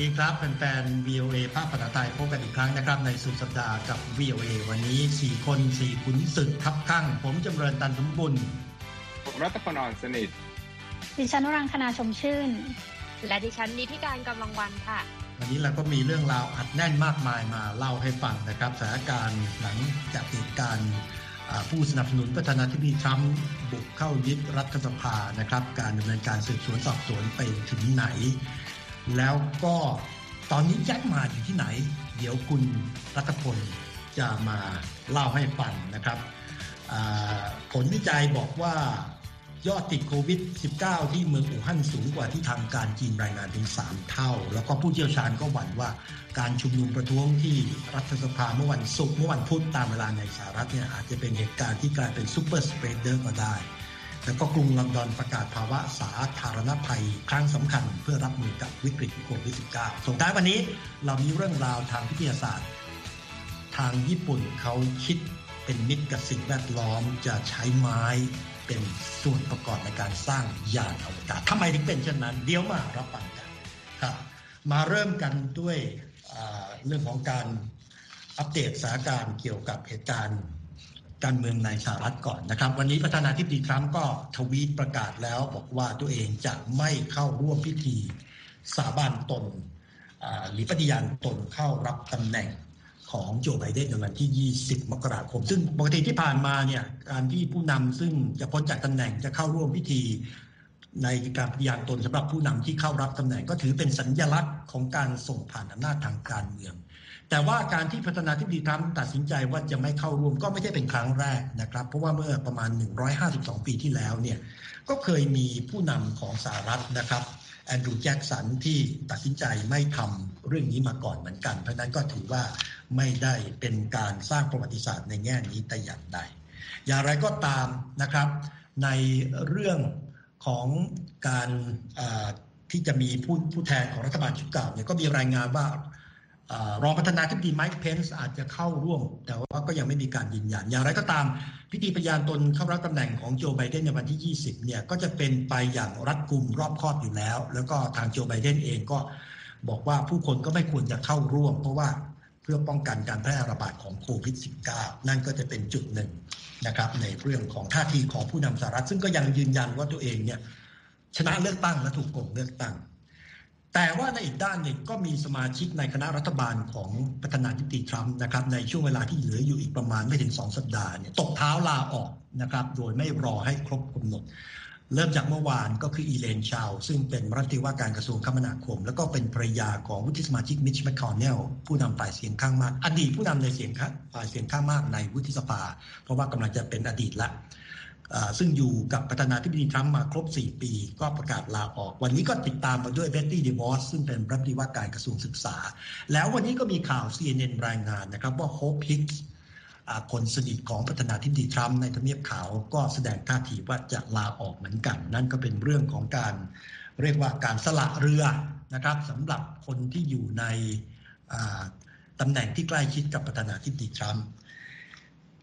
ดีครับแฟนๆ VOA ภาคภาษาไทยพบกันอีกครั้งนะครับ ในสุดสัปดาห์กับ VOA วันนี้ 4 คน 4 ขุนศึกทับข้าง ผมจำเริญตันสมบุญผมรัตพนรสนิท ดิฉันวรังคณาชมชื่น และดิฉันนิติการกำลังวันค่ะ วันนี้เราก็มีเรื่องราวอัดแน่นมากมายมาเล่าให้ฟังนะครับสถานการณ์หลังจากเหตุการณ์ผู้สนับสนุนประธานาธิบดีทรัมป์บุกเข้ายึดรัฐสภานะครับ การดำเนินการสืบสวนสอบสวนไปถึงไหน แล้วก็ตอนนี้แจ็ค หม่าอยู่ที่ไหน เดี๋ยวคุณรัตพลจะมาเล่าให้ฟังนะครับ ผลวิจัยบอกว่ายอดติดโควิด -19 ที่เมืองอู่ฮั่นสูงกว่าที่ทางการจีนรายงานถึง 3 เท่า แล้วก็ผู้เชี่ยวชาญก็หวั่นว่าการชุมนุมประท้วงที่รัฐสภาเมื่อวันศุกร์เมื่อวันพุธตามเวลาในสหรัฐเนี่ยอาจจะเป็นเหตุการณ์ที่กลายเป็น superspreader ก็ได้ แล้วก็กรุงลอนดอนประกาศภาวะสาธารณภัย ครั้งสำคัญเพื่อรับมือกับวิกฤตโควิด -19 ส่งท้ายวันนี้เรามีเรื่องราวทางวิทยาศาสตร์ ทางญี่ปุ่นเขาคิดเป็นมิตรกับสิ่งแวดล้อมจะใช้ไม้เป็นส่วนประกอบในการสร้างยานอวกาศทำไมถึงเป็นเช่นนั้น เดี๋ยวมารับฟังกันครับมาเริ่มกันด้วยเรื่องของการอัปเดตสถานการณ์เกี่ยวกับเหตุการณ์ การเมืองในสหรัฐก่อนนะครับ วันนี้ประธานาธิบดีทรัมป์ก็ทวีตประกาศแล้วบอกว่าตัวเองจะไม่เข้าร่วมพิธีสาบานตนหรือปฏิญาณตนเข้ารับตำแหน่งของโจไบเดนในวันที่ 20 มกราคม ซึ่งปกติที่ผ่านมาเนี่ยการที่ผู้นำซึ่งจะพ้นจากตำแหน่งจะเข้าร่วมพิธี ในการปฏิญาณตนสำหรับผู้นำที่เข้ารับตำแหน่งก็ถือเป็นสัญญลักษณ์ของการส่งผ่านอำนาจทางการเมือง แต่ว่าการที่ประธานาธิบดีทรัมป์ตัดสินใจว่าจะไม่เข้าร่วมก็ไม่ใช่เป็นครั้งแรกนะครับ เพราะว่าเมื่อประมาณ 152 ปีที่แล้วเนี่ยก็เคยมีผู้นำของสหรัฐนะครับแอนดรูว์แจ็กสันที่ตัดสินใจไม่ทำเรื่องนี้มาก่อนเหมือนกัน เพราะนั้นก็ถือว่าไม่ได้เป็นการสร้างประวัติศาสตร์ในแง่นี้แต่อย่างใด อย่างไรก็ตามนะครับ ในเรื่องของการที่จะมีผู้ผู้แทนของรัฐบาลชุดเก่าเนี่ยก็มีรายงานว่า รองประธานาธิบดีไมค์เพนส์อาจจะเข้าร่วม แต่ว่าก็ยังไม่มีการยืนยัน อย่างไรก็ตาม พิธีพยานตนเข้ารับตำแหน่งของโจไบเดนในวันที่ 20 เนี่ย ก็จะเป็นไปอย่างรัดกุมรอบคอบอยู่แล้ว แล้วก็ทางโจไบเดนเองก็บอกว่าผู้คนก็ไม่ควรจะเข้าร่วม เพราะว่าเพื่อป้องกันการแพร่ระบาดของโควิด -19 นั่นก็จะเป็นจุดหนึ่งนะครับในเรื่องของท่าทีของผู้นำสหรัฐ ซึ่งก็ยังยืนยันว่าตัวเองเนี่ยชนะเลือกตั้งและถูกโกงเลือกตั้ง แต่ว่าในอีกด้านหนึ่งก็มีสมาชิกในคณะรัฐบาลของประธานาธิบดีทรัมป์นะครับในช่วงเวลาที่เหลืออยู่อีกประมาณไม่ถึง 2 สัปดาห์เนี่ยตกเท้าลาออกนะครับโดยไม่รอให้ครบกำหนด เริ่มจากเมื่อวานก็คืออีเลนชาว ซึ่งเป็นรัฐมนตรีว่าการกระทรวงคมนาคม แล้วก็เป็นภรรยาของวุฒิสมาชิกมิชแมคคอนเนลผู้นำฝ่ายเสียงข้างมาก อดีตผู้นำในเสียงฝ่ายเสียงข้างมากในวุฒิสภา เพราะว่ากำลังจะเป็นอดีตละ ซึ่งอยู่กับประธานาธิบดีทรัมป์มาครบ 4 ปี ก็ประกาศลาออก วันนี้ก็ติดตามมาด้วยเบตตี้ดีวอสซึ่งเป็นรัฐมนตรีว่าการกระทรวงศึกษา แล้ววันนี้ก็มีข่าว CNN รายงานนะครับว่าโฮปฮิกส์คนสนิทของประธานาธิบดีทรัมป์ในทำเนียบขาวก็แสดงท่าทีว่าจะลาออกเหมือนกัน นั่นก็เป็นเรื่องของการเรียกว่าการสละเรือนะครับสำหรับคนที่อยู่ในตำแหน่งที่ใกล้ชิดกับประธานาธิบดีทรัมป์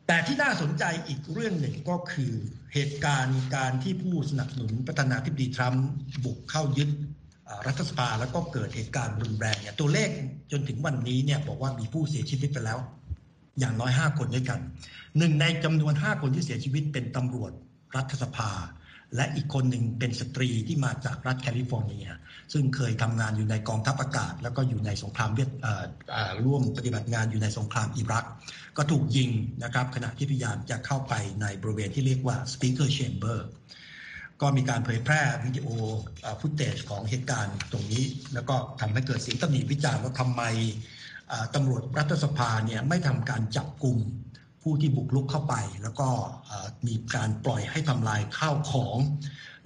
แต่ที่น่าสนใจอีกเรื่องหนึ่งก็คือเหตุการณ์การที่ผู้สนับสนุนประธานาธิบดีทรัมป์บุกเข้ายึดรัฐสภาแล้วก็เกิดเหตุการณ์รุนแรงเนี่ยตัวเลขจนถึงวันนี้เนี่ยบอกว่ามีผู้เสียชีวิตไปแล้ว อย่างน้อย 5 คนด้วยกันหนึ่งในจำนวน 5 คนที่เสียชีวิตเป็นตำรวจรัฐสภา และอีกคนหนึ่งเป็นสตรีที่มาจากรัฐแคลิฟอร์เนีย ซึ่งเคยทำงานอยู่ในกองทัพอากาศ แล้วก็อยู่ในสงครามเวียดร่วมปฏิบัติงานอยู่ในสงครามอิรัก ก็ถูกยิงนะครับขณะที่พยายามจะเข้าไปในบริเวณที่เรียกว่า Speaker Chamber ก็มีการเผยแพร่วิดีโอฟุตเทจของเหตุการณ์ตรงนี้ แล้วก็ทำให้เกิดเสียงตำหนิวิจารณ์ว่าทำไมตำรวจรัฐสภาเนี่ยไม่ทำการจับกลุ่ม ผู้ที่บุกลุกเข้าไป แล้วก็มีการปล่อยให้ทำลายข้าวของ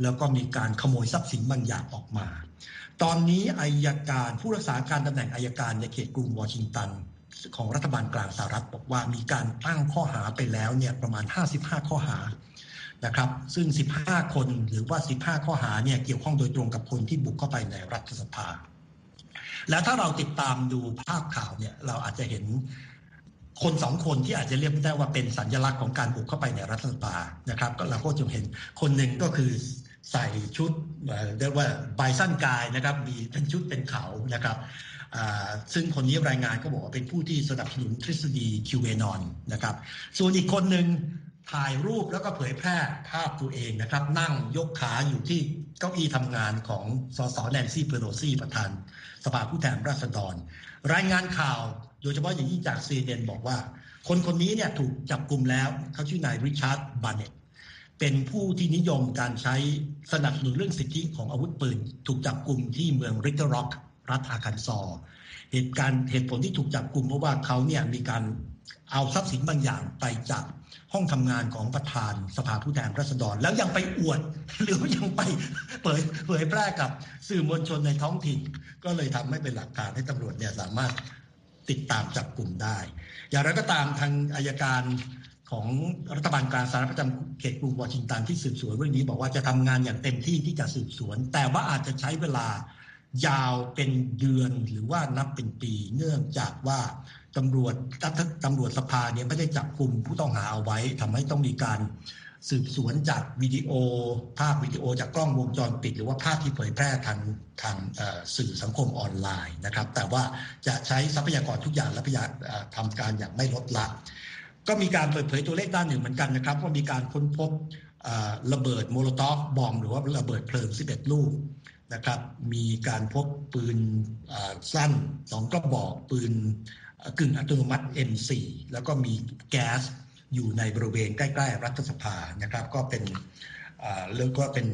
แล้วก็มีการขโมยทรัพย์สินบางอย่างออกมา ตอนนี้อายการผู้รักษาการตำแหน่งอายการในเขตกรุงวอชิงตันของรัฐบาลกลางสหรัฐบอกว่ามีการตั้งข้อหาไปแล้วเนี่ยประมาณ 55 ข้อหานะครับ ซึ่ง 15 คนหรือว่า 15 ข้อหาเนี่ยเกี่ยวข้องโดยตรงกับคนที่บุกเข้าไปในรัฐสภา แล้วถ้าเราติดตามดูภาพข่าวเนี่ยเราอาจจะเห็น คนสองคนที่อาจจะเรียกได้ว่าเป็นสัญลักษณ์ของการบุกเข้าไปในรัฐสภานะครับก็เราก็จะเห็นคนหนึ่งก็คือใส่ชุดเรียกว่าใบสั้นกายนะครับมีเป็นชุดเป็นเขานะครับซึ่งคนนี้รายงานก็บอกว่าเป็นผู้ที่สนับสนุนทฤษฎีคิวเวนอนนะครับ ส่วนอีกคนหนึ่งถ่ายรูปแล้วก็เผยแพร่ภาพตัวเองนะครับ นั่งยกขาอยู่ที่เก้าอี้ทำงานของสสแนนซี่เพโลซี่ประธาน สภาผู้แทนราษฎร รายงานข่าว โดยเฉพาะอย่างยิ่งจากซีเดนบอกว่า คนคนนี้เนี่ยถูกจับกลุ่มแล้วเขาชื่อนายริชาร์ดบาร์เนตเป็นผู้ที่นิยมการใช้สนับสนุนเรื่องสิทธิของอาวุธปืน ถูกจับกลุ่มที่เมืองริกเกอร์ร็อกรัฐอาคันซอ เหตุการณ์เหตุผลที่ถูกจับกลุ่มเพราะว่าเขาเนี่ยมีการเอาทรัพย์สินบางอย่างไปจากห้องทำงานของประธานสภาผู้แทนราษฎร แล้วยังไปอวด หรือยังไปเผยเผยแพร่กับสื่อมวลชนในท้องถิ่น ก็เลยทำให้เป็นหลักฐานให้ตำรวจเนี่ยสามารถ ติดตามจับกลุ่มได้ อย่างไรก็ตามทางอายการของรัฐบาลกลางสหรัฐประจำเขตกรุงวอชิงตันที่สืบสวนเรื่องนี้บอกว่าจะทำงานอย่างเต็มที่ที่จะสืบสวน แต่ว่าอาจจะใช้เวลายาวเป็นเดือนหรือว่านับเป็นปีเนื่องจากว่าตำรวจตำรวจสภาเนี่ยไม่ได้จับกลุ่มผู้ต้องหาเอาไว้ทำให้ต้องมีการ สืบสวนจากวิดีโอ ภาพวิดีโอจากกล้องวงจรปิด หรือว่าภาพที่เผยแพร่ทางทางสื่อสังคมออนไลน์นะครับ แต่ว่าจะใช้ทรัพยากรทุกอย่างและพยายามทำการอย่างไม่ลดละ ก็มีการเปิดเผยตัวเลขด้านหนึ่งเหมือนกันนะครับ ว่ามีการค้นพบระเบิด Molotov bomb หรือว่าระเบิดเพลิง 11 ลูกนะครับ มีการพบปืนสั้นสองกระบอกปืนกึ่งอัตโนมัติ M4 แล้วก็มีแก๊ส อยู่ในบริเวณใกล้ ๆ รัฐสภานะครับ ก็เป็นเรื่องก็เป็น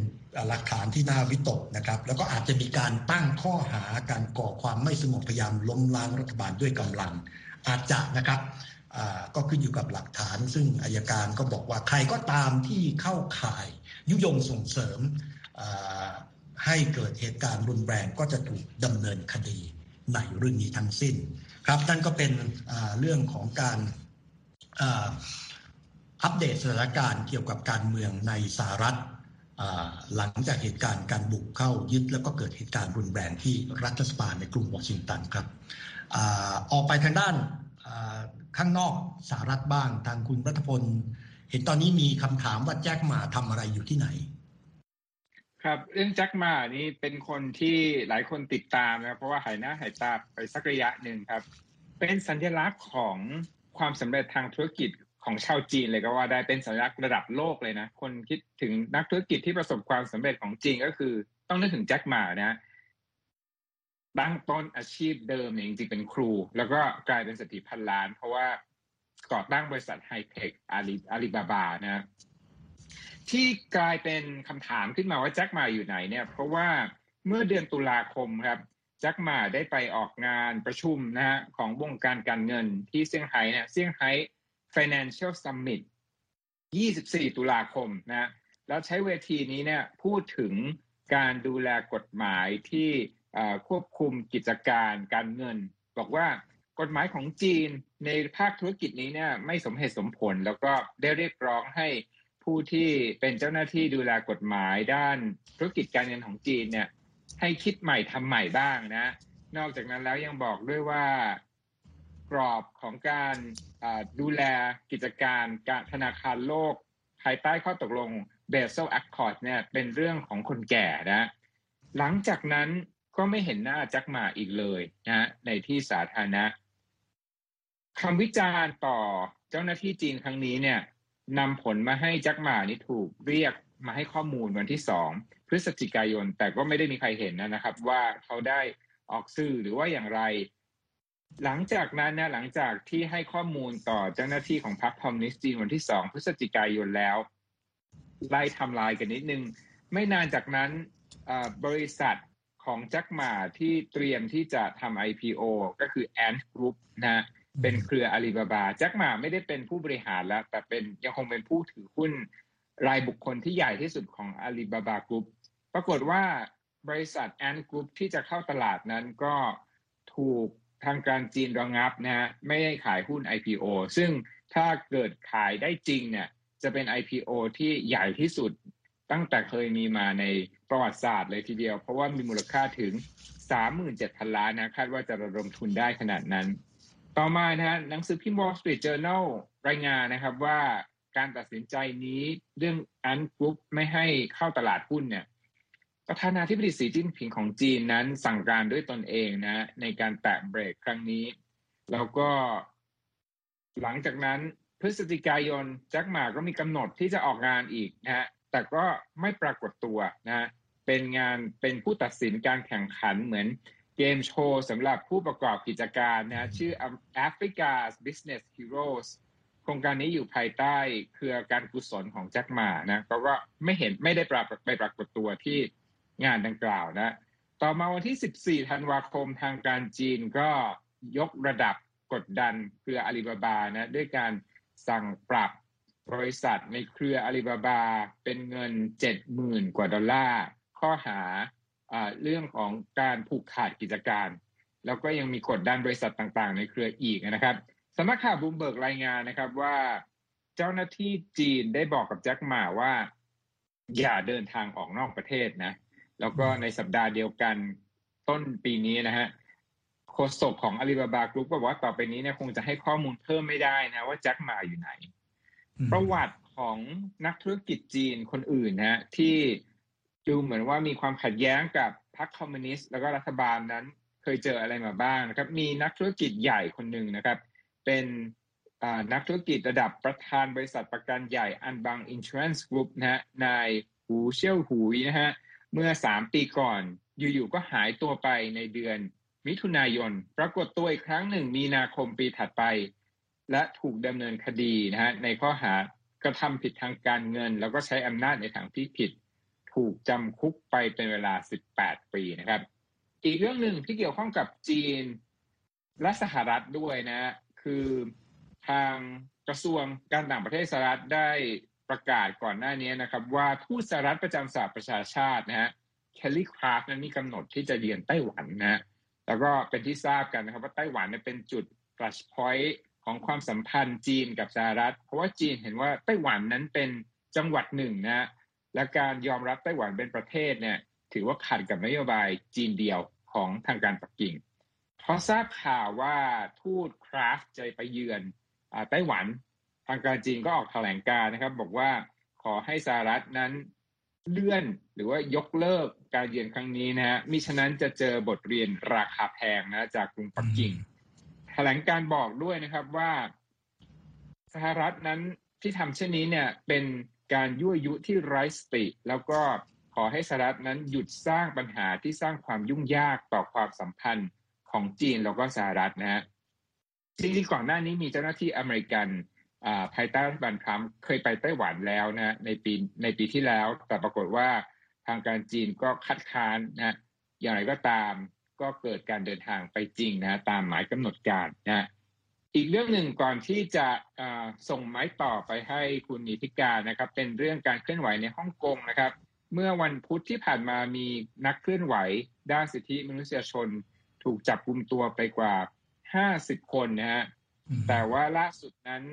หลักฐานที่น่าวิตกนะครับ แล้วก็อาจจะมีการตั้งข้อหาการก่อความไม่สงบพยายามล้มล้างรัฐบาลด้วยกำลัง อาจจะนะครับก็ขึ้นอยู่กับหลักฐาน ซึ่งอายการก็บอกว่าใครก็ตามที่เข้าข่าย ยุยงส่งเสริมให้เกิดเหตุการณ์รุนแรงก็จะถูกดำเนินคดีในเรื่องนี้ทั้งสิ้น ครับนั่นก็เป็นเรื่องของการ อัปเดตสถานการณ์เกี่ยวกับการเมืองในสหรัฐหลังจากเหตุการณ์การบุกเข้ายึด แล้วก็เกิดเหตุการณ์รุนแรงที่รัฐสภาในกรุงวอชิงตันครับออกไปทางด้านข้างนอกสหรัฐบ้างทางคุณรัฐพล เห็นตอนนี้มีคำถามว่าแจ็คมาทำอะไรอยู่ที่ไหน ครับเรื่องแจ็คมานี่เป็นคนที่หลายคนติดตามนะเพราะว่าหายหน้าหายตาไปสักระยะหนึ่งครับ เป็นสัญลักษณ์ของความสำเร็จทางธุรกิจ ของชาวจีนเลยก็ว่าได้เป็นสัญลักษณ์ระดับโลกเลยนะ คนคิดถึงนักธุรกิจที่ประสบความสำเร็จของจีนก็คือ ต้องนึกถึงแจ็คหมานะตั้งต้นอาชีพเดิมเนี่ยจริงๆเป็นครู แล้วก็กลายเป็นเศรษฐีพันล้าน เพราะว่าก่อตั้งบริษัทไฮเทคอาลีอาลีบาบานะที่กลายเป็นคำถามขึ้นมาว่าแจ็คหมาอยู่ไหนเนี่ย เพราะว่าเมื่อเดือนตุลาคมครับแจ็คหมาได้ไปออกงานประชุมนะฮะของวงการการเงินที่เซี่ยงไฮ้เนี่ยเซี่ยงไฮ้ Financial Summit 24 ตุลาคมนะแล้วใช้เวทีนี้เนี่ยพูดถึงการดูแลกฎหมายที่ควบคุมกิจการการเงิน บอกว่ากฎหมายของจีนในภาคธุรกิจนี้เนี่ยไม่สมเหตุสมผล แล้วก็ได้เรียกร้องให้ผู้ที่เป็นเจ้าหน้าที่ดูแลกฎหมายด้านธุรกิจการเงินของจีนเนี่ยให้คิดใหม่ทำใหม่บ้างนะ นอกจากนั้นแล้วยังบอกด้วยว่า กรอบของการดูแลกิจการการธนาคารโลก ภายใต้ข้อตกลง Basel Accord เนี่ยเป็นเรื่องของคนแก่นะ หลังจากนั้นก็ไม่เห็นหน้าจักหมาอีกเลยนะในที่สาธารณะคำวิจารณ์ต่อเจ้าหน้าที่จีนครั้งนี้เนี่ยนำผลมาให้จักหมานี่ถูกเรียกมาให้ข้อมูลวันที่สองพฤศจิกายน แต่ก็ไม่ได้มีใครเห็นนะครับ ว่าเขาได้ออกสื่อหรือว่าอย่างไร หลังจากนั้นนะหลังจากที่ให้ข้อมูลต่อเจ้าหน้าที่ของพรรคคอมมิวนิสต์จีนวันที่สองพฤศจิกายนแล้ว ไล่ทำลายกันนิดนึง ไม่นานจากนั้นบริษัทของแจ็คหมาที่เตรียมที่จะทำ IPO ก็คือ Ant Group นะเป็นเครืออาลีบาบาแจ็คหม่าไม่ได้เป็นผู้บริหารแล้ว แต่เป็นยังคงเป็นผู้ถือหุ้นรายบุคคลที่ใหญ่ที่สุดของอาลีบาบากรุ๊ปปรากฏว่าบริษัท Ant Group ที่จะเข้าตลาดนั้นก็ถูก ทางการจีนระงับนะฮะไม่ให้ขายหุ้น IPO ซึ่งถ้าเกิดขายได้จริงเนี่ยจะเป็น IPO ที่ใหญ่ที่สุดตั้งแต่เคยมีมาในประวัติศาสตร์เลยทีเดียว เพราะว่ามีมูลค่าถึง 37,000 ล้านนะคาดว่าจะระดมทุนได้ขนาดนั้น ต่อมานะฮะหนังสือพิมพ์ Wall Street Journal รายงานนะครับว่าการตัดสินใจนี้เรื่องอันกรุ๊ปไม่ให้เข้าตลาดหุ้นเนี่ย ประธานาธิบดีสีจิ้นผิงของจีนนั้นสั่งการด้วยตนเองนะ ในการแตะเบรกครั้งนี้ แล้วก็หลังจากนั้นพฤศจิกายนแจ็คหมาก็มีกำหนดที่จะออกงานอีกนะฮะแต่ก็ไม่ปรากฏตัวนะเป็นงานเป็นผู้ตัดสินการแข่งขันเหมือนเกมโชว์สำหรับผู้ประกอบกิจการนะชื่อ Africa Business Heroes โครงการนี้อยู่ภายใต้เครือการกุศลของแจ็คหมานะเขาก็ไม่เห็นไม่ได้ปรากฏไปปรากฏตัวที่ งานดังกล่าวนะ ต่อมาวันที่ 14 ธันวาคมทางการจีนก็ยกระดับกดดันเครืออาลีบาบานะด้วยการสั่งปรับบริษัทในเครืออาลีบาบาเป็นเงิน 70,000 กว่าดอลลาร์ ข้อหาเรื่องของการผูกขาดกิจการ แล้วก็ยังมีกดดันบริษัทต่างๆ ในเครืออีกนะครับสำนักข่าวบูมเบิร์กรายงานนะครับว่าเจ้าหน้าที่จีนได้บอกกับแจ็คหมาว่า อย่าเดินทางออกนอกประเทศนะ แล้วก็ในสัปดาห์เดียวกันต้นปีนี้นะฮะโฆษกของอาลีบาบากรุ๊ปบอกว่าต่อไปนี้เนี่ยคงจะให้ข้อมูลเพิ่มไม่ได้นะว่าแจ็คหม่าอยู่ไหน ประวัติของนักธุรกิจจีนคนอื่นนะที่ดูเหมือนว่ามีความขัดแย้งกับพรรคคอมมิวนิสต์แล้วก็รัฐบาลนั้นเคยเจออะไรมาบ้างนะครับ มีนักธุรกิจใหญ่คนหนึ่งนะครับ เป็นนักธุรกิจระดับประธานบริษัทประกันใหญ่ Anbang Insurance Group นะฮะนายหูเชี่ยวหูยนะฮะ เมื่อสามปีก่อน อยู่ๆก็หายตัวไปในเดือน มิถุนายน ปรากฏตัวอีกครั้งหนึ่งมีนาคมปีถัดไป และถูกดำเนินคดีนะฮะในข้อหากระทำผิดทางการเงิน แล้วก็ใช้อำนาจในทางที่ผิด ถูกจำคุกไปเป็นเวลา 18 ปีนะครับ อีกเรื่องหนึ่งที่เกี่ยวข้องกับจีนและสหรัฐด้วยนะ คือทางกระทรวงการต่างประเทศสหรัฐได้ ประกาศก่อนหน้านี้นะครับ ว่าทูตสหรัฐประจำสหประชาชาตินะฮะเคลลี่คราฟนั้นมีกำหนดที่จะเยือนไต้หวันนะฮะแล้วก็เป็นที่ทราบกันนะครับว่าไต้หวันเป็นจุด flash point ของความสัมพันธ์จีนกับสหรัฐ เพราะว่าจีนเห็นว่าไต้หวันนั้นเป็นจังหวัดหนึ่งนะและการยอมรับไต้หวันเป็นประเทศเนี่ยถือว่าขัดกับนโยบายจีนเดียวของทางการปักกิ่งพอทราบข่าวว่าทูตคราฟจะไปเยือนไต้หวัน ทางการจีนก็ออกแถลงการนะครับ บอกว่าขอให้สหรัฐนั้นเลื่อนหรือว่ายกเลิกการเยือนครั้งนี้นะฮะมิฉะนั้นจะเจอบทเรียนราคาแพงนะจากกรุงปักกิ่ง แถลงการบอกด้วยนะครับว่า สหรัฐนั้นที่ทำเช่นนี้เนี่ยเป็นการยั่วยุที่ไร้สติ แล้วก็ขอให้สหรัฐนั้นหยุดสร้างปัญหาที่สร้างความยุ่งยากต่อความสัมพันธ์ของจีนแล้วก็สหรัฐนะฮะจริงๆก่อนหน้านี้มีเจ้าหน้าที่อเมริกัน ภายใต้รัฐบาลทรัมป์เคยไปไต้หวันแล้วนะในปีในปีที่แล้ว แต่ปรากฏว่าทางการจีนก็คัดค้านนะอย่างไรก็ตามก็เกิดการเดินทางไปจริงนะตามหมายกำหนดการนะอีกเรื่องหนึ่งก่อนที่จะส่งไม้ต่อไปให้คุณนิติการนะครับ เป็นเรื่องการเคลื่อนไหวในฮ่องกงนะครับ เมื่อวันพุธที่ผ่านมามีนักเคลื่อนไหว ด้านสิทธิมนุษยชน ถูกจับกุมตัวไปกว่า 50 คนนะฮะแต่ว่าล่าสุดนั้น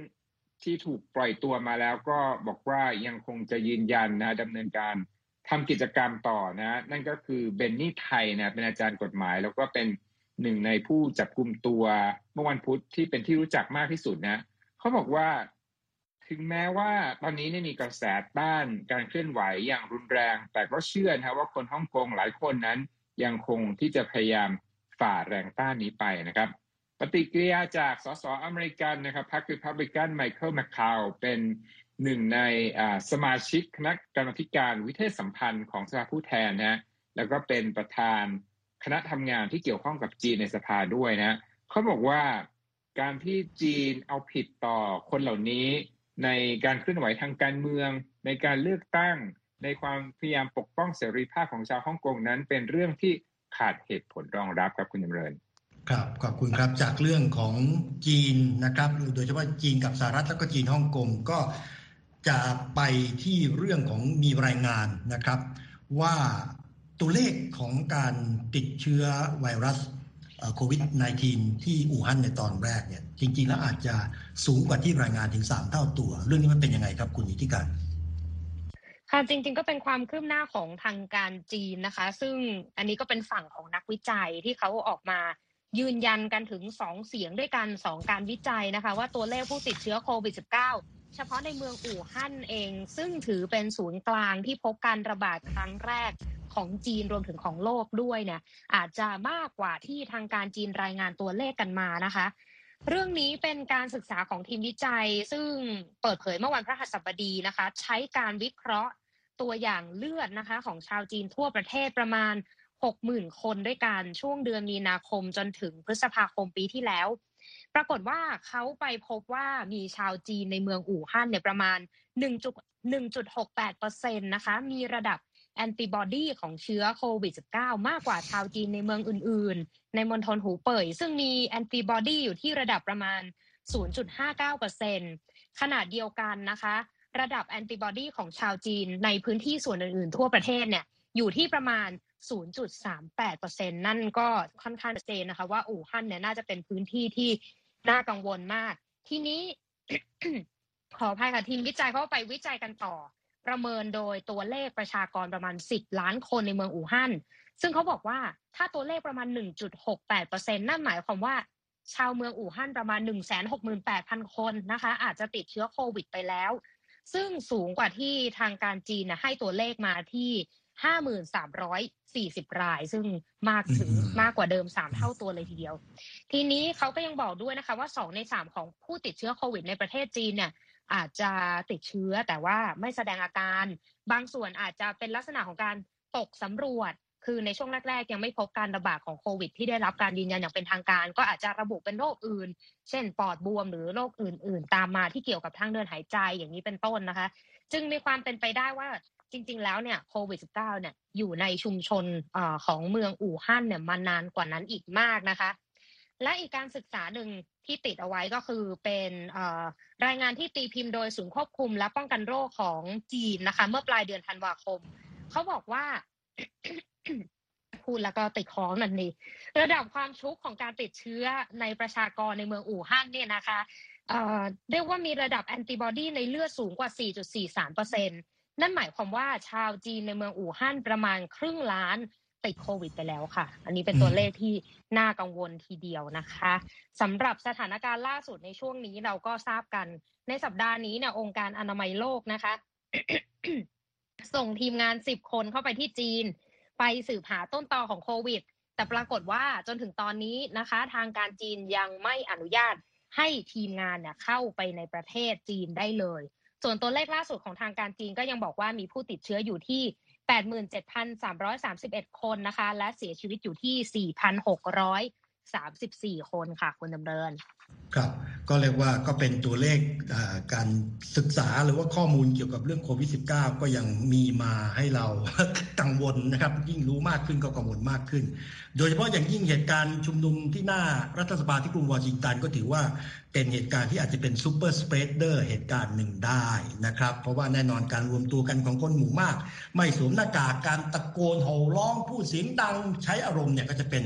ที่ถูกปล่อยตัวมาแล้วก็บอกว่ายังคงจะยืนยันนะดำเนินการทำกิจกรรมต่อนะนั่นก็คือเบนนี่ไทยนะเป็นอาจารย์กฎหมาย แล้วก็เป็นหนึ่งในผู้จับกลุ่มตัวเมื่อวันพุธที่เป็นที่รู้จักมากที่สุดนะเขาบอกว่าถึงแม้ว่าตอนนี้เนี่ยมีกระแสต้านการเคลื่อนไหวอย่างรุนแรง แต่ก็เชื่อนะว่าคนฮ่องกงหลายคนนั้นยังคงที่จะพยายามฝ่าแรงต้านนี้ไปนะครับ ปฏิกิริยาจากสสอเมริกันนะครับพรรครีพับลิกันไมเคิลแมคคาวเป็นหนึ่งในสมาชิกคณะกรรมการวิเทศสัมพันธ์ของสภาผู้แทนนะแล้วก็เป็นประธานคณะทำงานที่เกี่ยวข้องกับจีนในสภาด้วยนะเขาบอกว่าการที่จีนเอาผิดต่อคนเหล่านี้ในการเคลื่อนไหวทางการเมือง ในการเลือกตั้ง ในความพยายามปกป้องเสรีภาพของชาวฮ่องกงนั้น เป็นเรื่องที่ขาดเหตุผลรองรับครับคุณจำเริญ ครับขอบคุณครับจากเรื่องของจีนนะครับ โดยเฉพาะจีนกับสหรัฐแล้วก็จีนฮ่องกงก็จะไปที่เรื่องของมีรายงานนะครับ ว่าตัวเลขของการติดเชื้อไวรัสโควิด -19 ที่อู่ฮั่นในตอนแรกเนี่ยจริง ๆ แล้วอาจจะสูงกว่าที่รายงานถึง 3 เท่าตัว เรื่องนี้มันเป็นยังไงครับคุณอิทธิการค่ะจริง ๆ ก็เป็นความคืบหน้าของทางการจีนนะคะ ซึ่งอันนี้ก็เป็นฝั่งของนักวิจัยที่เขาออกมา ยืนยันกันถึง 2 เสียงด้วยกัน 2 การวิจัยนะคะ ว่าตัวเลขผู้ติดเชื้อโควิด -19 เฉพาะในเมืองอู่ฮั่นเอง ซึ่งถือเป็นศูนย์กลางที่พบการระบาดครั้งแรกของจีนรวมถึงของโลกด้วยเนี่ยอาจจะมากกว่าที่ทางการจีนรายงานตัวเลขกันมานะคะ เรื่องนี้เป็นการศึกษาของทีมวิจัย ซึ่งเปิดเผยเมื่อวันพฤหัสบดีนะคะ ใช้การวิเคราะห์ตัวอย่างเลือดนะคะ ของชาวจีนทั่วประเทศประมาณ 60,000 คนด้วยกันช่วงเดือนมีนาคมจนถึงพฤษภาคมปีที่แล้ว ปรากฏว่าเขาไปพบว่ามีชาวจีนในเมืองอู่ฮั่นเนี่ยประมาณ 1.68%นะคะมีระดับแอนติบอดีของเชื้อโควิด -19 มากกว่าชาวจีนในเมืองอื่น ๆ ในมณฑลหูเป่ย ซึ่งมีแอนติบอดีอยู่ที่ระดับประมาณ 0.59%ขนาดเดียวกันนะคะ ระดับแอนติบอดีของชาวจีนในพื้นที่ส่วนอื่น ๆ ทั่วประเทศเนี่ยอยู่ที่ประมาณ 0.38%นั่นก็ค่อนข้างชัดเจนนะคะ ว่าอู่ฮั่นเนี่ยน่าจะเป็นพื้นที่ที่น่ากังวลมาก ทีนี้ขออภัยค่ะทีมวิจัยเขาไปวิจัยกันต่อ ประเมินโดยตัวเลขประชากรประมาณ 10 ล้านคนในเมืองอู่ฮั่นซึ่งเขาบอกว่าถ้าตัวเลขประมาณ 1.68%นั่นหมายความว่า ชาวเมืองอู่ฮั่นประมาณ 168,000 คนนะคะ อาจจะติดเชื้อโควิดไปแล้ว ซึ่งสูงกว่าที่ทางการจีนนะให้ตัวเลขมาที่ 5,340 ราย ซึ่งมากถึงมากกว่าเดิม 3 เท่าตัวเลยทีเดียว ทีนี้เขาก็ยังบอกด้วยนะคะว่า 2 ใน 3 ของผู้ติดเชื้อโควิดในประเทศจีนเนี่ยอาจจะติดเชื้อแต่ว่าไม่แสดงอาการ บางส่วนอาจจะเป็นลักษณะของการตกสำรวจ คือในช่วงแรกๆ ยังไม่พบการระบาดของโควิด ที่ได้รับการยืนยันอย่างเป็นทางการ ก็อาจจะระบุเป็นโรคอื่น เช่นปอดบวมหรือโรคอื่น ๆ ตามมาที่เกี่ยวกับทางเดินหายใจอย่างนี้เป็นต้นนะคะ จึงมีความเป็นไปได้ว่า จริง ๆ แล้วเนี่ยโควิด -19 เนี่ยอยู่ในชุมชนอของเมืองอู่ฮั่นเนี่ยมานานกว่านั้นอีกมากนะคะ และอีกการศึกษาหนึ่งที่ติดเอาไว้ก็คือเป็นรายงานที่ตีพิมพ์โดยศูนย์ควบคุม และป้องกันโรคของจีนนะคะ เมื่อปลายเดือนธันวาคม เขาบอกว่าพูดแล้วก็ติดคอนันนี่ระดับความชุกของการติดเชื้อในประชากรในเมืองอู่ฮั่นเนี่ยนะคะเรียกว่ามีระดับแอนติบอดีในเลือดสูงกว่า 4.43เปอร์เซ็นต์ นั่นหมายความว่าชาวจีนในเมืองอู่ฮั่นประมาณครึ่งล้านติดโควิดไปแล้วค่ะ อันนี้เป็นตัวเลขที่น่ากังวลทีเดียวนะคะสำหรับสถานการณ์ล่าสุดในช่วงนี้เราก็ทราบกัน ในสัปดาห์นี้เนี่ยองค์การอนามัยโลกนะคะ ส่งทีมงานสิบคนเข้าไปที่จีน ไปสืบหาต้นตอของโควิด แต่ปรากฏว่าจนถึงตอนนี้นะคะ ทางการจีนยังไม่อนุญาตให้ทีมงานเนี่ยเข้าไปในประเทศจีนได้เลย ส่วนตัวเลขล่าสุดของทางการจีนก็ยังบอกว่ามีผู้ติดเชื้ออยู่ที่ 87,331 คนนะคะ และเสียชีวิตอยู่ที่ 4,600 34 คนค่ะคุณดำเนิน ครับ ก็เรียกว่าก็เป็นตัวเลขการศึกษาหรือว่าข้อมูลเกี่ยวกับเรื่องโควิด -19 ก็ยังมีมาให้เรากังวลนะครับ ยิ่งรู้มากขึ้นก็กังวลมากขึ้น โดยเฉพาะอย่างยิ่งเหตุการณ์ชุมนุมที่หน้ารัฐสภาที่กรุงวอชิงตันก็ถือว่าเป็นเหตุการณ์ที่อาจจะเป็น superspreader เหตุการณ์หนึ่งได้นะครับ เพราะว่าแน่นอนการรวมตัวกันของคนหมู่มาก ไม่สวมหน้ากากการตะโกนโห่ร้องพูดเสียงดังใช้อารมณ์เนี่ยก็จะเป็น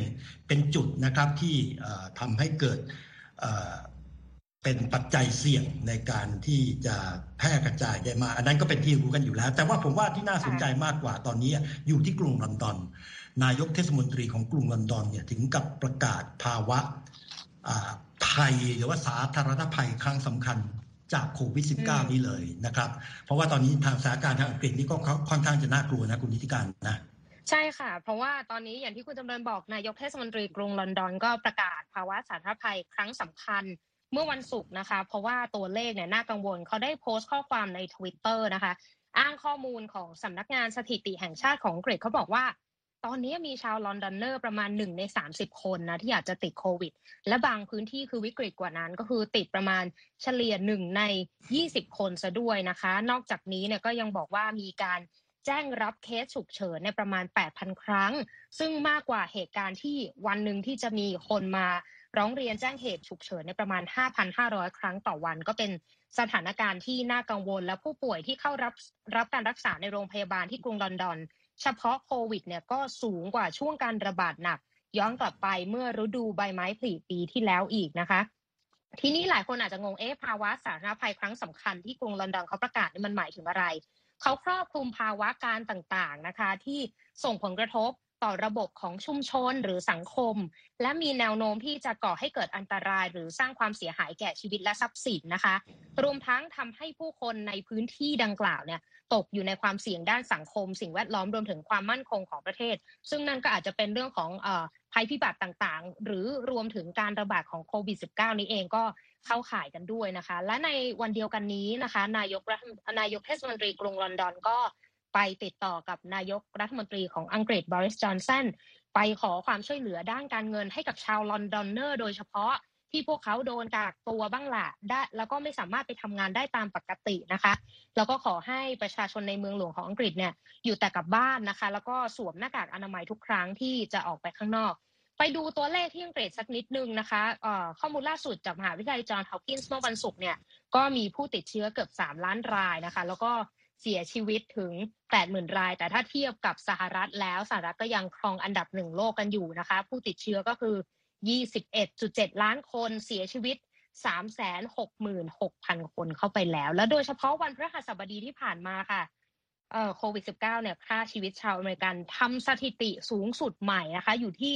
เป็นจุดนะครับที่ทำให้เกิดเป็นปัจจัยเสี่ยงในการที่จะแพร่กระจายได้มาอันนั้นก็เป็นที่รู้กันอยู่แล้ว แต่ว่าผมว่าที่น่าสนใจมากกว่าตอนนี้อยู่ที่กรุงลอนดอน นายกเทศมนตรีของกรุงลอนดอนเนี่ยถึงกับประกาศภาวะภัยหรือว่าสาธารณภัยครั้งสำคัญจากโควิด -19 นี้เลยนะครับ เพราะว่าตอนนี้ทางสถานการณ์ทางอังกฤษนี่ก็ค่อนข้างจะน่ากลัวนะคุณนิติการนะ ใช่ค่ะ เพราะว่าตอนนี้อย่างที่คุณจำเริญบอกนายกเทศมนตรีกรุงลอนดอนก็ประกาศภาวะสาธารณภัยครั้งสำคัญเมื่อวันศุกร์นะคะ เพราะว่าตัวเลขเนี่ยน่ากังวลเขาได้โพสต์ข้อความในทวิตเตอร์นะคะ อ้างข้อมูลของสำนักงานสถิติแห่งชาติของอังกฤษเขาบอกว่า ตอนนี้มีชาวลอนดอนเนอร์ประมาณหนึ่งใน 30 คนนะที่อาจจะติดโควิด และบางพื้นที่คือวิกฤตกว่านั้น ก็คือติดประมาณเฉลี่ยหนึ่งใน 20 คนซะด้วยนะคะ นอกจากนี้เนี่ยก็ยังบอกว่ามีการ แจ้งรับเคสฉุกเฉินในประมาณ 8,000 ครั้ง ซึ่งมากกว่าเหตุการณ์ที่วันหนึ่งที่จะมีคนมาร้องเรียนแจ้งเหตุฉุกเฉินในประมาณ 5,500 ครั้งต่อวัน ก็เป็นสถานการณ์ที่น่ากังวล และผู้ป่วยที่เข้ารับรับการรักษาในโรงพยาบาลที่กรุงลอนดอน เฉพาะโควิดเนี่ยก็สูงกว่าช่วงการระบาดหนัก ย้อนกลับไปเมื่อฤดูใบไม้ผลิปีที่แล้วอีกนะคะ ทีนี้หลายคนอาจจะงงเอ๊ะภาวะสาธารณภัยครั้งสำคัญที่กรุงลอนดอนเขาประกาศนี่มันหมายถึงอะไร เขาครอบคลุมภาวะการต่างๆนะคะที่ส่งผลกระทบต่อระบบของชุมชนหรือสังคม และมีแนวโน้มที่จะก่อให้เกิดอันตราย หรือสร้างความเสียหายแก่ชีวิตและทรัพย์สินนะคะ รวมทั้งทำให้ผู้คนในพื้นที่ดังกล่าวเนี่ยตกอยู่ในความเสี่ยงด้านสังคม สิ่งแวดล้อมรวมถึงความมั่นคงของประเทศ ซึ่งนั่นก็อาจจะเป็นเรื่องของภัยพิบัติต่างๆ หรือรวมถึงการระบาดของโควิด -19 นี้เองก็ เข้าข่ายกันด้วยนะคะ และในวันเดียวกันนี้นะคะ นายกรัฐนายกเทศมนตรีกรุงลอนดอนก็ไปติดต่อกับนายกรัฐมนตรีของอังกฤษบริสจอนสันไปขอความช่วยเหลือด้านการเงินให้กับชาวลอนดอนเนอร์โดยเฉพาะที่พวกเขาโดนกักตัวบ้างละได้แล้วก็ไม่สามารถไปทำงานได้ตามปกตินะคะ แล้วก็ขอให้ประชาชนในเมืองหลวงของอังกฤษเนี่ยอยู่แต่กับบ้านนะคะ แล้วก็สวมหน้ากากอนามัยทุกครั้งที่จะออกไปข้างนอก ไปดูตัวเลขที่อังกฤษสักนิดนึงนะคะข้อมูลล่าสุดจากมหาวิทยาลัยจอห์นฮอปกินส์เมื่อวันศุกร์เนี่ยก็มีผู้ติดเชื้อเกือบ 3 ล้านรายนะคะ แล้วก็เสียชีวิตถึง 80,000 ราย แต่ถ้าเทียบกับสหรัฐแล้วสหรัฐก็ยังครองอันดับหนึ่งโลกกันอยู่นะคะ ผู้ติดเชื้อก็คือ 21.7 ล้านคนเสียชีวิต 366,000 คนเข้าไปแล้ว และโดยเฉพาะวันพฤหัสบดีที่ผ่านมาค่ะโควิด -19 เนี่ย ค่าชีวิตชาวอเมริกันทำสถิติสูงสุดใหม่นะคะ อยู่ที่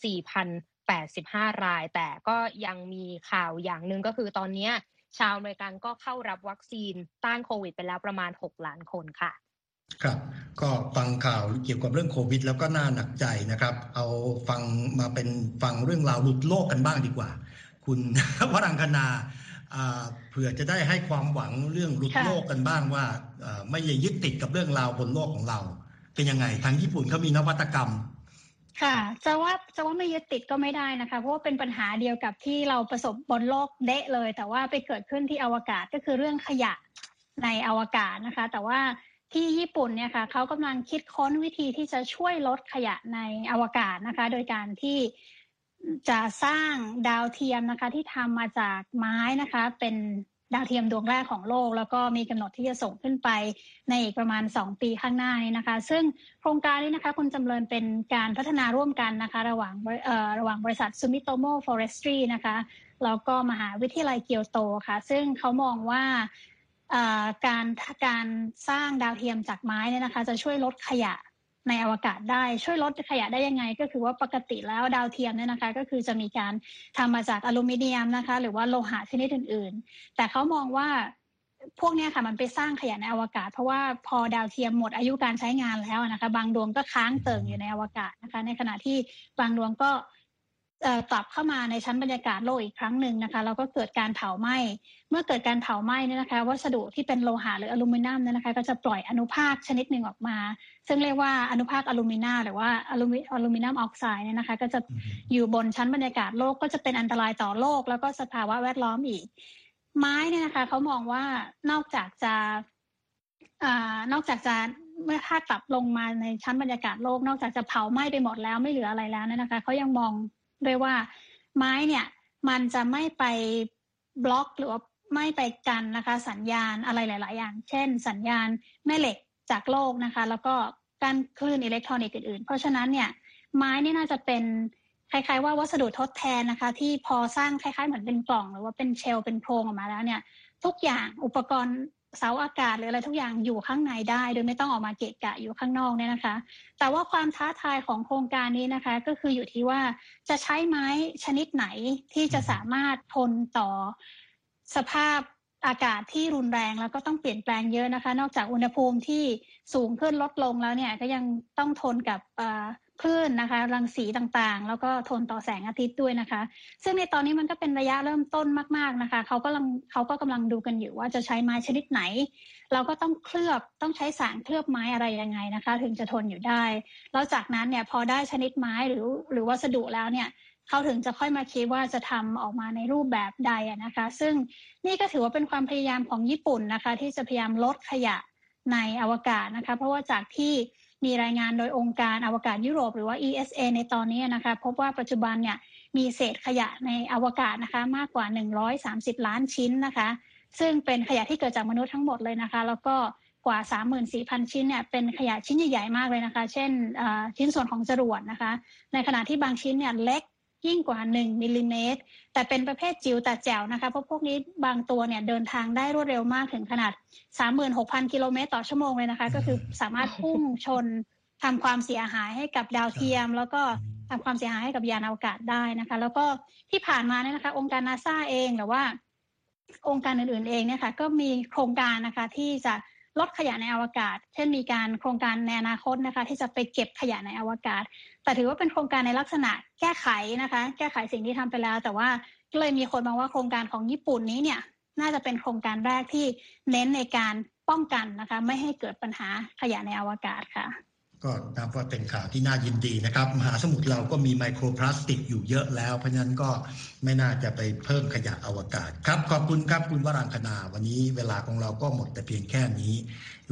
4,085 ราย แต่ก็ยังมีข่าวอย่างหนึ่งก็คือตอนนี้ชาวอเมริกันก็เข้ารับวัคซีนต้านโควิดไปแล้วประมาณ 6 ล้านคนค่ะครับก็ฟังข่าวเกี่ยวกับเรื่องโควิด แล้วก็น่าหนักใจนะครับ เอาฟังมาเป็นฟังเรื่องราวหลุดโลกกันบ้างดีกว่า คุณวรังคณาเผื่อจะได้ให้ความหวังเรื่องหลุดโลกกันบ้างว่าไม่ยึดยึดติดกับเรื่องราวบนโลกของเรา เป็นยังไงทางญี่ปุ่นเขามีนวัตกรรม ค่ะจะว่าจะว่าไม่ยึดติดก็ไม่ได้นะคะ เพราะว่าเป็นปัญหาเดียวกับที่เราประสบบนโลกเดะเลย แต่ว่าไปเกิดขึ้นที่อวกาศก็คือเรื่องขยะในอวกาศนะคะ แต่ว่าที่ญี่ปุ่นเนี่ยค่ะเขากำลังคิดค้นวิธีที่จะช่วยลดขยะในอวกาศนะคะ โดยการที่จะสร้างดาวเทียมนะคะ ที่ทำมาจากไม้นะคะ เป็น ดาวเทียมดวงแรกของโลก แล้วก็มีกำหนดที่จะส่งขึ้นไปในอีกประมาณ 2 ปีข้างหน้านี้นะคะ ซึ่งโครงการนี้นะคะคุณจำเริญเป็นการพัฒนาร่วมกันนะคะ ระหว่างระหว่างบริษัท Sumitomo Forestry นะคะแล้วก็มหาวิทยาลัยเกียวโตค่ะ ซึ่งเขามองว่าการการสร้างดาวเทียมจากไม้เนี่ยนะคะ จะช่วยลดขยะ ในอวกาศได้ช่วยลดขยะได้ยังไง ก็คือว่าปกติแล้วดาวเทียมเนี่ยนะคะ ก็คือจะมีการทำมาจากอลูมิเนียมนะคะ หรือว่าโลหะชนิดอื่น ๆ แต่เขามองว่าพวกนี้ค่ะมันไปสร้างขยะในอวกาศ เพราะว่าพอดาวเทียมหมดอายุการใช้งานแล้วนะคะ บางดวงก็ค้างเติ่งอยู่ในอวกาศนะคะ ในขณะที่บางดวงก็ กลับเข้ามาในชั้นบรรยากาศโลกอีกครั้งหนึ่งนะคะแล้วก็เกิดการเผาไหม้เมื่อเกิดการเผาไหม้นี่นะคะ วัสดุที่เป็นโลหะหรืออลูมิเนียมนี่นะคะ ก็จะปล่อยอนุภาคชนิดหนึ่งออกมา ซึ่งเรียกว่าอนุภาคอลูมิเนียมหรือว่าอลูมิอลูมิเนียมออกไซด์เนี่ยนะคะ ก็จะอยู่บนชั้นบรรยากาศโลกก็จะเป็นอันตรายต่อโลก แล้วก็สภาวะแวดล้อมอีก ไม้เนี่ยนะคะเขามองว่านอกจากจะอนอกจากจะเมื่อถ้ากลับลงมาในชั้นบรรยากาศโลก นอกจากจะเผาไหม้ไปหมดแล้วไม่เหลืออะไรแล้วนะคะเขายังมอง ด้วยว่าไม้เนี่ยมันจะไม่ไปบล็อกหรือว่าไม่ไปกันนะคะ สัญญาณอะไรหลาย ๆ อย่าง เช่น สัญญาณแม่เหล็กจากโลกนะคะ แล้วก็การคลื่นอิเล็กทรอนิกส์อื่น ๆ เพราะฉะนั้นเนี่ยไม้นี่น่าจะเป็นคล้าย ๆ ว่าวัสดุทดแทนนะคะ ที่พอสร้างคล้าย ๆ เหมือนเป็นกล่อง หรือว่าเป็นเชลเป็นโพรงออกมาแล้วเนี่ย ทุกอย่างอุปกรณ์ เสาอากาศหรืออะไรทุกอย่างอยู่ข้างในได้ โดยไม่ต้องออกมาเกะกะอยู่ข้างนอกเนี่ยนะคะ แต่ว่าความท้าทายของโครงการนี้นะคะ ก็คืออยู่ที่ว่าจะใช้ไม้ชนิดไหนที่จะสามารถทนต่อสภาพอากาศที่รุนแรงแล้วก็ต้องเปลี่ยนแปลงเยอะนะคะ นอกจากอุณหภูมิที่สูงขึ้นลดลงแล้วเนี่ยก็ยังต้องทนกับ คลื่นนะคะ รังสีต่างๆ แล้วก็ทนต่อแสงอาทิตย์ด้วยนะคะ ซึ่งในตอนนี้มันก็เป็นระยะเริ่มต้นมากๆนะคะเขาก็กำลังเขาก็กำลังดูกันอยู่ว่าจะใช้ไม้ชนิดไหน เราก็ต้องเคลือบต้องใช้สารเคลือบไม้อะไรยังไงนะคะ ถึงจะทนอยู่ได้ แล้วจากนั้นเนี่ยพอได้ชนิดไม้หรือหรือวัสดุแล้วเนี่ยเขาถึงจะค่อยมาคิดว่าจะทำออกมาในรูปแบบใดนะคะ ซึ่งนี่ก็ถือว่าเป็นความพยายามของญี่ปุ่นนะคะ ที่จะพยายามลดขยะในอวกาศนะคะ เพราะว่าจากที่ มีรายงานโดยองค์การอวกาศยุโรปหรือว่า ESA ในตอนนี้นะคะพบว่าปัจจุบันเนี่ยมีเศษขยะในอวกาศนะคะมากกว่า 130 ล้านชิ้นนะคะ ซึ่งเป็นขยะที่เกิดจากมนุษย์ทั้งหมดเลยนะคะ แล้วก็กว่า 34,000 ชิ้นเนี่ยเป็นขยะชิ้นใหญ่ๆมากเลยนะคะ เช่นชิ้นส่วนของจรวดนะคะ ในขณะที่บางชิ้นเนี่ยเล็ก ยิ่งกว่า 1 มิลลิเมตร แต่เป็นประเภทจิ๋วแต่แจ๋วนะคะ เพราะพวกนี้บางตัวเนี่ยเดินทางได้รวดเร็วมากถึงขนาด 36,000 กิโลเมตรต่อชั่วโมงเลยนะคะ ก็คือสามารถพุ่งชนทำความเสียหายให้กับดาวเทียม แล้วก็ทำความเสียหายให้กับยานอวกาศได้นะคะ แล้วก็ที่ผ่านมาเนี่ยนะคะ องค์การนาซาเองหรือว่า องค์การอื่นๆเองเนี่ยค่ะก็มีโครงการนะคะที่จะลดขยะในอวกาศ เช่นมีการโครงการในอนาคตนะคะ ที่จะไปเก็บขยะในอวกาศ แต่ถือว่าเป็นโครงการในลักษณะแก้ไขนะคะ แก้ไขสิ่งที่ทำไปแล้ว แต่ว่าก็เลยมีคนมองว่าโครงการของญี่ปุ่นนี้เนี่ยน่าจะเป็นโครงการแรกที่เน้นในการป้องกันนะคะ ไม่ให้เกิดปัญหาขยะในอวกาศค่ะ ก็นับว่าเป็นข่าวที่น่ายินดีนะครับ มหาสมุทรเราก็มีไมโครพลาสติกอยู่เยอะแล้ว เพราะฉะนั้นก็ไม่น่าจะไปเพิ่มขยะอวกาศครับ ขอบคุณครับคุณวรังคณาวันนี้เวลาของเราก็หมดแต่เพียงแค่นี้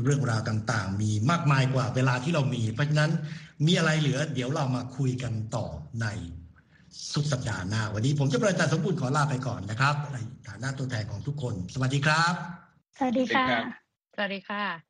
เรื่องราวต่างๆ มีมากมายกว่าเวลาที่เรามี เพราะฉะนั้นมีอะไรเหลือ เดี๋ยวเรามาคุยกันต่อในสุดสัปดาห์หน้า วันนี้ผมจะประจันสมบูรณ์ขอลาไปก่อนนะครับในฐานะตัวแทนของทุกคน สวัสดีครับ สวัสดีค่ะ สวัสดีค่ะ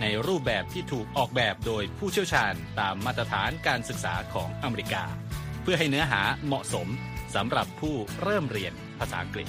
ในรูปแบบที่ถูกออกแบบโดยผู้เชี่ยวชาญตามมาตรฐานการศึกษาของอเมริกา เพื่อให้เนื้อหาเหมาะสมสำหรับผู้เริ่มเรียนภาษาอังกฤษ